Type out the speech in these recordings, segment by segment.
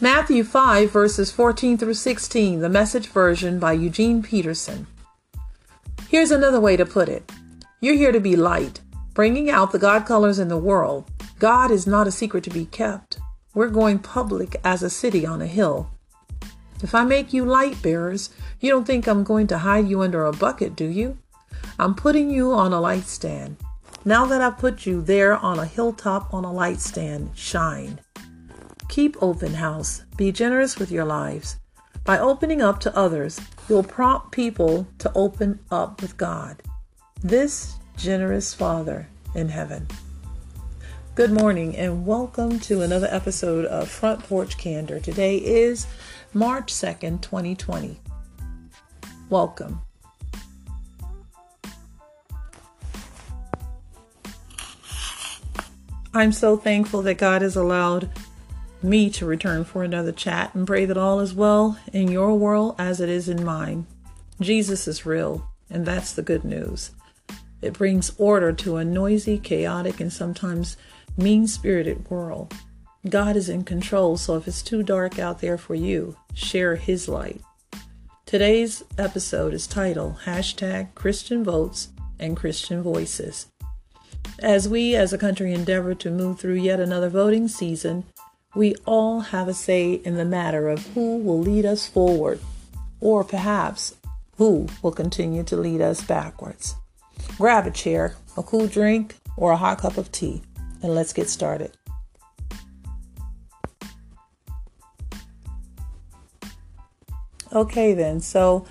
Matthew 5, verses 14 through 16, the message version by Eugene Peterson. Here's another way to put it You're here to be light, bringing out the God colors in the world. God is not a secret to be kept. We're going public as a city on a hill. If I make you light bearers, you don't think I'm going to hide you under a bucket, do you? I'm putting you on a light stand. Now that I've put you there on a hilltop on a light stand, shine. Keep open house. Be generous with your lives. By opening up to others, you'll prompt people to open up with God. This generous Father in heaven. Good morning and welcome to another episode of Front Porch Candor. Today is March 2nd, 2020. Welcome. I'm so thankful that God has allowed me to return for another chat and pray that all is well in your world as it is in mine. Jesus is real, and that's the good news. It brings order to a noisy, chaotic, and sometimes mean spirited world. God is in control, so if it's too dark out there for you, share His light. Today's episode is titled Hashtag Christian Votes and Christian Voices. As we as a country endeavor to move through yet another voting season, we all have a say in the matter of who will lead us forward, or perhaps who will continue to lead us backwards. Grab a chair, a cool drink, or a hot cup of tea, and let's get started. Okay, then, so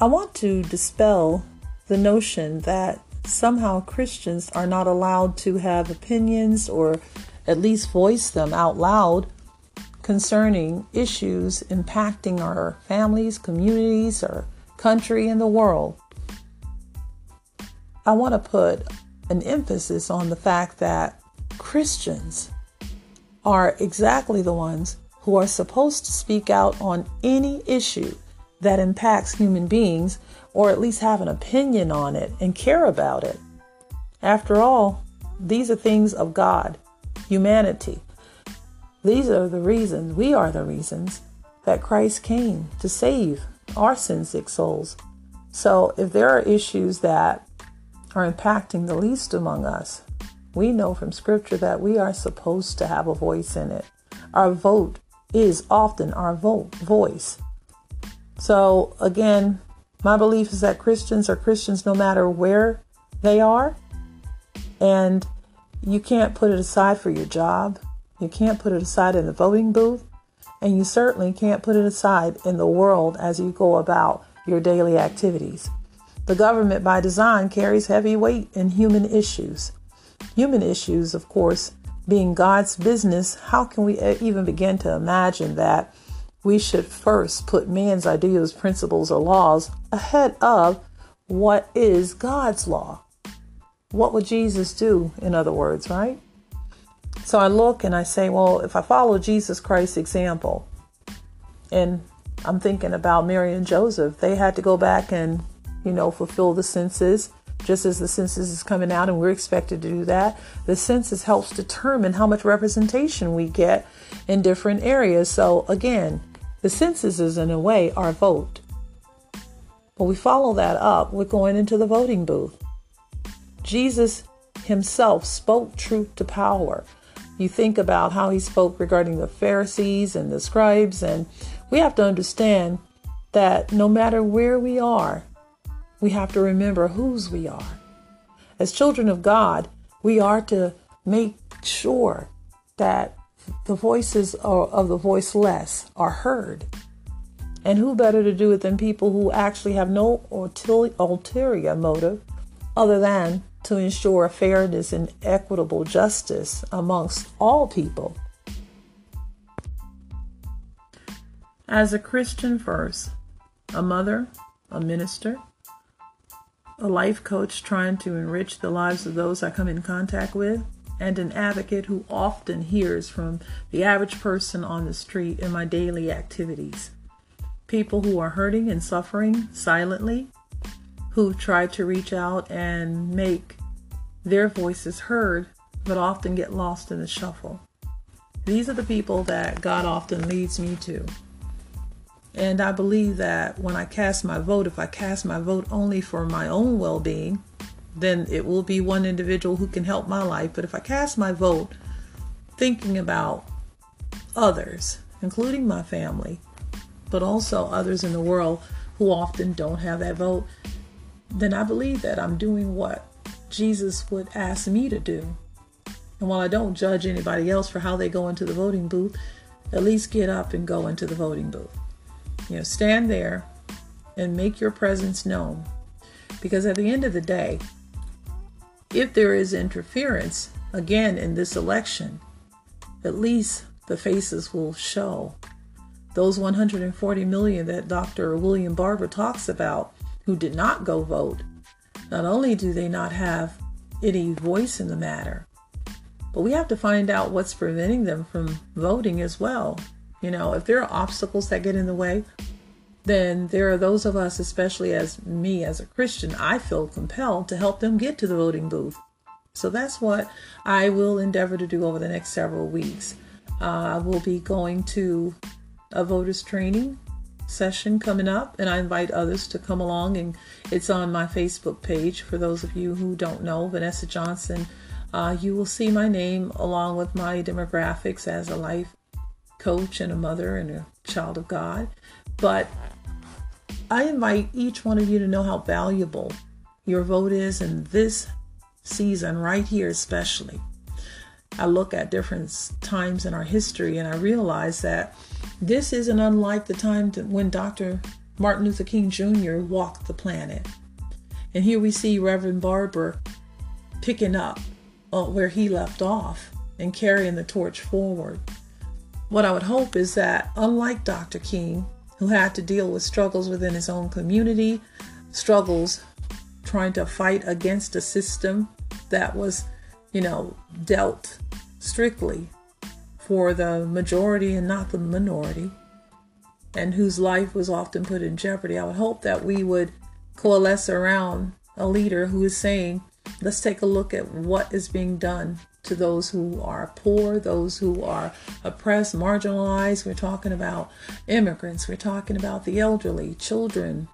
I want to dispel the notion that somehow Christians are not allowed to have opinions or at least voice them out loud concerning issues impacting our families, communities, our country, and the world. I want to put an emphasis on the fact that Christians are exactly the ones who are supposed to speak out on any issue that impacts human beings or at least have an opinion on it and care about it. After all, these are things of God, humanity. These are the reasons, we are the reasons that Christ came to save our sin sick souls. So if there are issues that are impacting the least among us, we know from Scripture that we are supposed to have a voice in it. Our vote is often our vote, voice. So again, my belief is that Christians are Christians no matter where they are. And you can't put it aside for your job. You can't put it aside in the voting booth. And you certainly can't put it aside in the world as you go about your daily activities. The government, by design, carries heavy weight in human issues. Human issues, of course, being God's business, how can we even begin to imagine that we should first put man's ideas, principles, or laws ahead of what is God's law. What would Jesus do, in other words, right? So I look and I say, well, if I follow Jesus Christ's example, and I'm thinking about Mary and Joseph, they had to go back and, you know, fulfill the census just as the census is coming out and we're expected to do that. The census helps determine how much representation we get in different areas. So again, the census is, in a way, our vote. But we follow that up with going into the voting booth. Jesus himself spoke truth to power. You think about how he spoke regarding the Pharisees and the scribes, and we have to understand that no matter where we are, we have to remember whose we are. As children of God, we are to make sure that the voices of the voiceless are heard. And who better to do it than people who actually have no ulterior motive other than to ensure fairness and equitable justice amongst all people? As a Christian first, a mother, a minister, a life coach trying to enrich the lives of those I come in contact with, and an advocate who often hears from the average person on the street in my daily activities. People who are hurting and suffering silently, who try to reach out and make their voices heard, but often get lost in the shuffle. These are the people that God often leads me to. And I believe that when I cast my vote, if I cast my vote only for my own well being, then it will be one individual who can help my life. But if I cast my vote thinking about others, including my family, but also others in the world who often don't have that vote, then I believe that I'm doing what Jesus would ask me to do. And while I don't judge anybody else for how they go into the voting booth, at least get up and go into the voting booth. You know, stand there and make your presence known. Because at the end of the day, if there is interference again in this election, at least the faces will show. Those 140 million that Dr. William Barber talks about who did not go vote, not only do they not have any voice in the matter, but we have to find out what's preventing them from voting as well. You know, if there are obstacles that get in the way, then there are those of us, especially as me as a Christian, I feel compelled to help them get to the voting booth. So that's what I will endeavor to do over the next several weeks. Uh, I will be going to a voters training session coming up, and I invite others to come along. And it's on my Facebook page for those of you who don't know Vanessa Johnson. Uh, you will see my name along with my demographics as a life coach and a mother and a child of God. But I invite each one of you to know how valuable your vote is in this season, right here, especially. I look at different times in our history and I realize that this isn't unlike the time when Dr. Martin Luther King Jr. walked the planet. And here we see Reverend Barber picking up uh, where he left off and carrying the torch forward. What I would hope is that, unlike Dr. King, who had to deal with struggles within his own community, struggles trying to fight against a system that was, you know, dealt strictly for the majority and not the minority, and whose life was often put in jeopardy. I would hope that we would coalesce around a leader who is saying, let's take a look at what is being done to those who are poor, those who are oppressed, marginalized. We're talking about immigrants, we're talking about the elderly, children,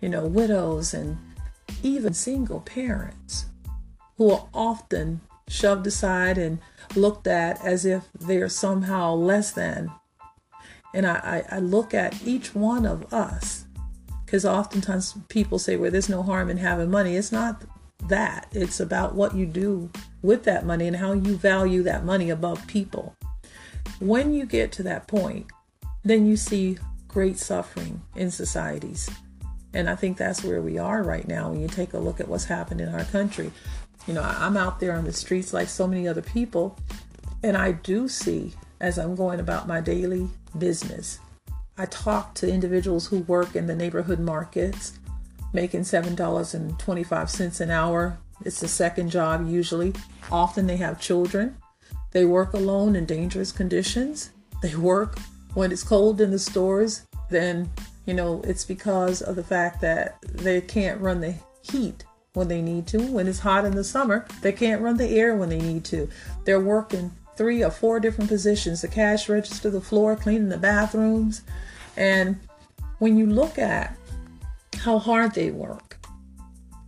you know, widows, and even single parents who are often shoved aside and looked at as if they're somehow less than. And I, I, I look at each one of us because oftentimes people say, well, there's no harm in having money. It's not that, it's about what you do with that money and how you value that money above people. When you get to that point, then you see great suffering in societies. And I think that's where we are right now when you take a look at what's happened in our country. You know, I'm out there on the streets like so many other people, and I do see as I'm going about my daily business. I talk to individuals who work in the neighborhood markets, making $7.25 an hour. It's the second job usually. Often they have children. They work alone in dangerous conditions. They work when it's cold in the stores, then, you know, it's because of the fact that they can't run the heat when they need to. When it's hot in the summer, they can't run the air when they need to. They're working three or four different positions the cash register, the floor, cleaning the bathrooms. And when you look at how hard they work,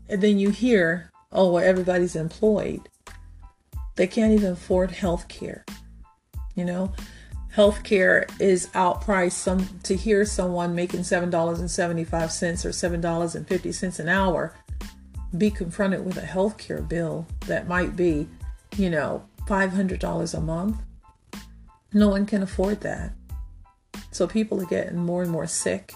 and then you hear, oh, well, everybody's employed, they can't even afford health care. You know, health care is outpriced. Some to hear someone making seven dollars and seventy five cents or seven dollars and fifty cents an hour be confronted with a health care bill that might be, you know, $500 a month. No one can afford that. So people are getting more and more sick.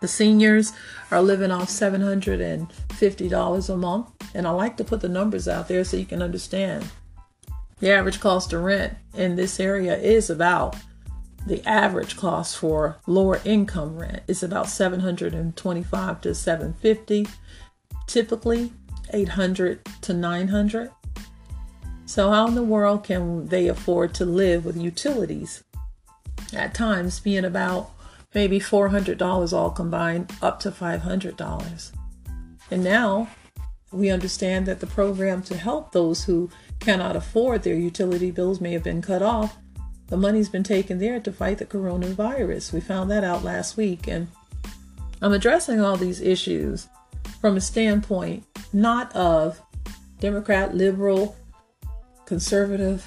The seniors are living off $750 a month. And I like to put the numbers out there so you can understand. The average cost of rent in this area is about the average cost for lower income rent is about 725 to 750 typically 800 to 900 so how in the world can they afford to live with utilities at times being about maybe $400 all combined up to $500 and now we understand that the program to help those who cannot afford their utility bills may have been cut off. The money's been taken there to fight the coronavirus. We found that out last week. And I'm addressing all these issues from a standpoint not of Democrat, liberal, conservative,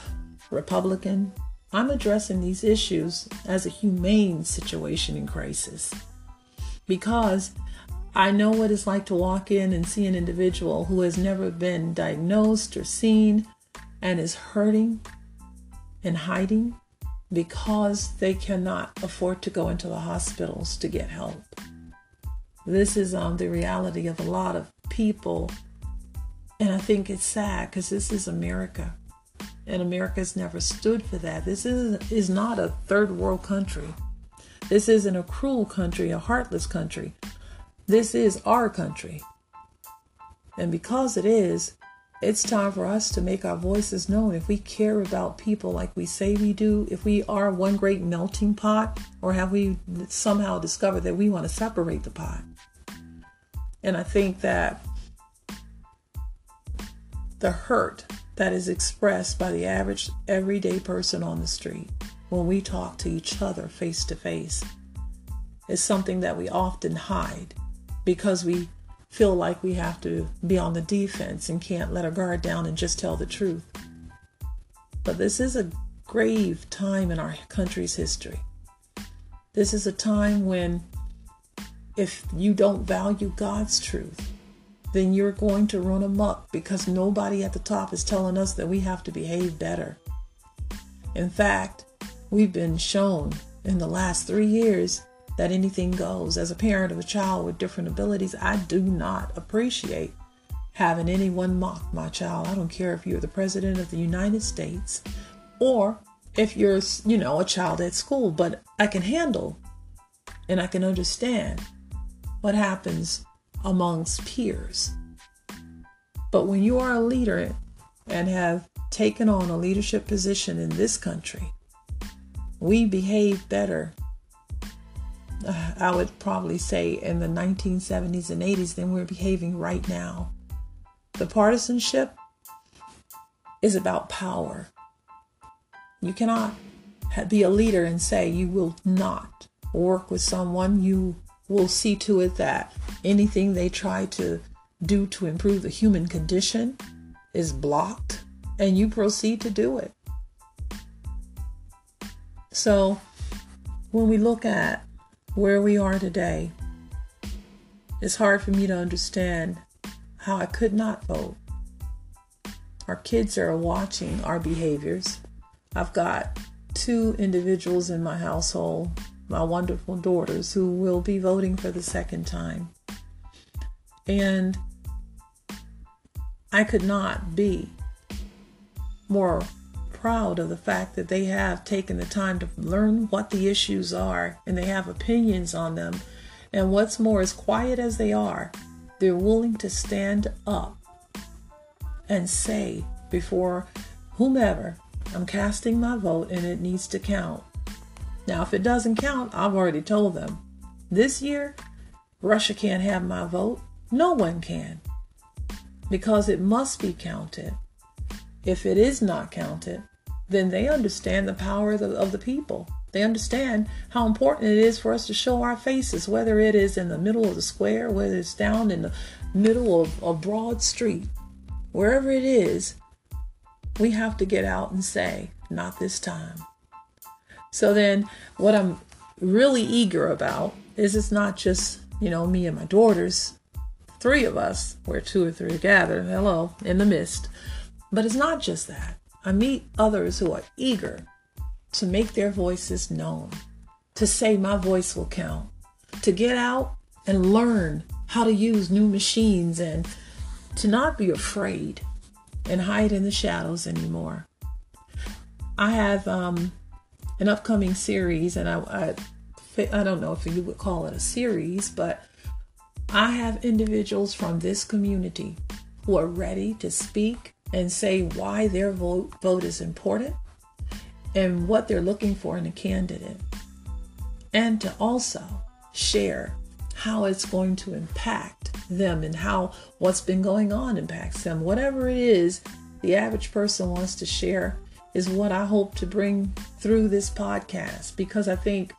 Republican. I'm addressing these issues as a humane situation in crisis because I know what it's like to walk in and see an individual who has never been diagnosed or seen and is hurting and hiding because they cannot afford to go into the hospitals to get help. This is um, the reality of a lot of people. And I think it's sad because this is America. And America's never stood for that. This is, is not a third world country. This isn't a cruel country, a heartless country. This is our country. And because it is, it's time for us to make our voices known. If we care about people like we say we do, if we are one great melting pot, or have we somehow discovered that we want to separate the pot? And I think that the hurt that is expressed by the average everyday person on the street when we talk to each other face to face is something that we often hide because we feel like we have to be on the defense and can't let our guard down and just tell the truth. But this is a grave time in our country's history. This is a time when if you don't value God's truth, then you're going to run amok because nobody at the top is telling us that we have to behave better. In fact, we've been shown in the last three years that anything goes. As a parent of a child with different abilities, I do not appreciate having anyone mock my child. I don't care if you're the president of the United States or if you're, you know, a child at school, but I can handle and I can understand what happens amongst peers. But when you are a leader and have taken on a leadership position in this country, we behave better Uh, I would probably say in the 1970s and 80s than we're behaving right now. The partisanship is about power. You cannot be a leader and say you will not work with someone. You will see to it that anything they try to do to improve the human condition is blocked and you proceed to do it. So, when we look at where we are today, it's hard for me to understand how I could not vote. Our kids are watching our behaviors. I've got two individuals in my household, my wonderful daughters, who will be voting for the second time. And I could not be more proud of the fact that they have taken the time to learn what the issues are and they have opinions on them. And what's more, as quiet as they are, they're willing to stand up and say before whomever, I'm casting my vote and it needs to count. Now, if it doesn't count, I've already told them this year, Russia can't have my vote. No one can. Because it must be counted. If it is not counted, then they understand the power of the, of the people. They understand how important it is for us to show our faces, whether it is in the middle of the square, whether it's down in the middle of a broad street, wherever it is, we have to get out and say, not this time. So then, what I'm really eager about is it's not just, you know, me and my daughters, three of us, where two or three gather, hello, in the midst. But it's not just that. I meet others who are eager to make their voices known, to say my voice will count, to get out and learn how to use new machines and to not be afraid and hide in the shadows anymore. I have um, an upcoming series, and I, I, I don't know if you would call it a series, but I have individuals from this community who are ready to speak and say why their vote, vote is important and what they're looking for in a candidate. And to also share how it's going to impact them and how what's been going on impacts them. Whatever it is the average person wants to share is what I hope to bring through this podcast because I think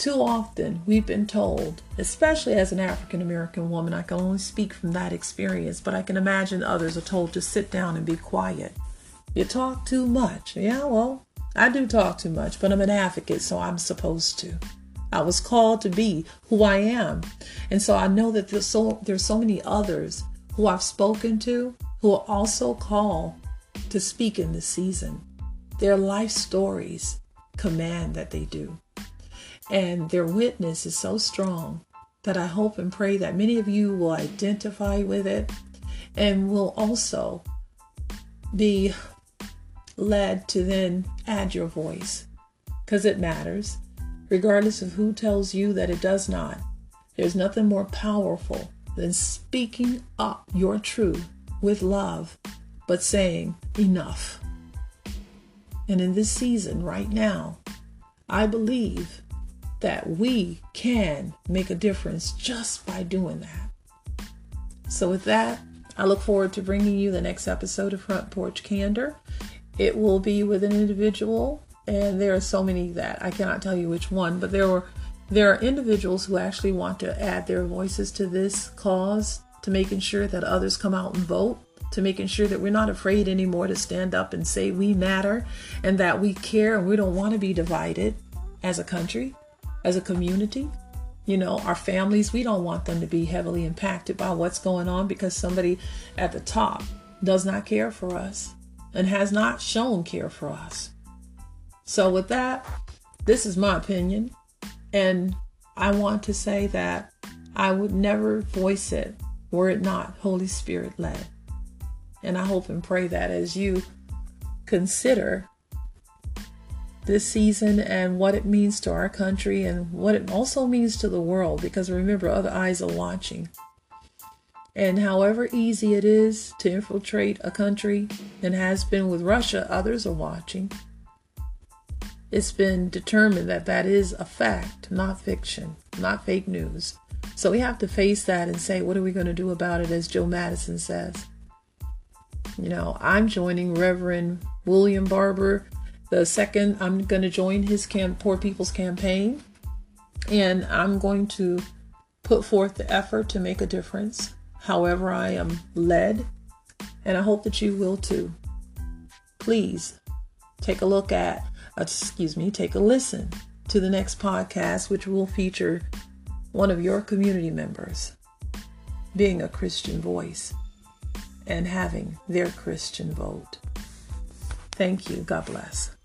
too often we've been told, especially as an African American woman, I can only speak from that experience, but I can imagine others are told to sit down and be quiet. You talk too much. Yeah, well, I do talk too much, but I'm an advocate, so I'm supposed to. I was called to be who I am. And so I know that there's so there's so many others who I've spoken to who are also called to speak in this season. Their life stories command that they do. And their witness is so strong that I hope and pray that many of you will identify with it and will also be led to then add your voice because it matters, regardless of who tells you that it does not. There's nothing more powerful than speaking up your truth with love, but saying enough. And in this season, right now, I believe that we can make a difference just by doing that. So, with that, I look forward to bringing you the next episode of Front Porch Candor. It will be with an individual, and there are so many that I cannot tell you which one, but there were there are individuals who actually want to add their voices to this cause to making sure that others come out and vote to making sure that we're not afraid anymore to stand up and say we matter and that we care and we don't want to be divided as a country, as a community. You know, our families, we don't want them to be heavily impacted by what's going on because somebody at the top does not care for us and has not shown care for us. So, with that, this is my opinion. And I want to say that I would never voice it were it not Holy Spirit led. And I hope and pray that as you consider this season and what it means to our country and what it also means to the world, because remember, other eyes are watching. And however easy it is to infiltrate a country and has been with Russia, others are watching. It's been determined that that is a fact, not fiction, not fake news. So we have to face that and say, what are we going to do about it, as Joe Madison says. You know, I'm joining Reverend William Barber the second. I'm going to join his camp, Poor People's Campaign, and I'm going to put forth the effort to make a difference, however I am led, and I hope that you will too. Please take a look at, uh, excuse me, take a listen to the next podcast, which will feature one of your community members being a Christian voice and having their Christian vote. Thank you. God bless.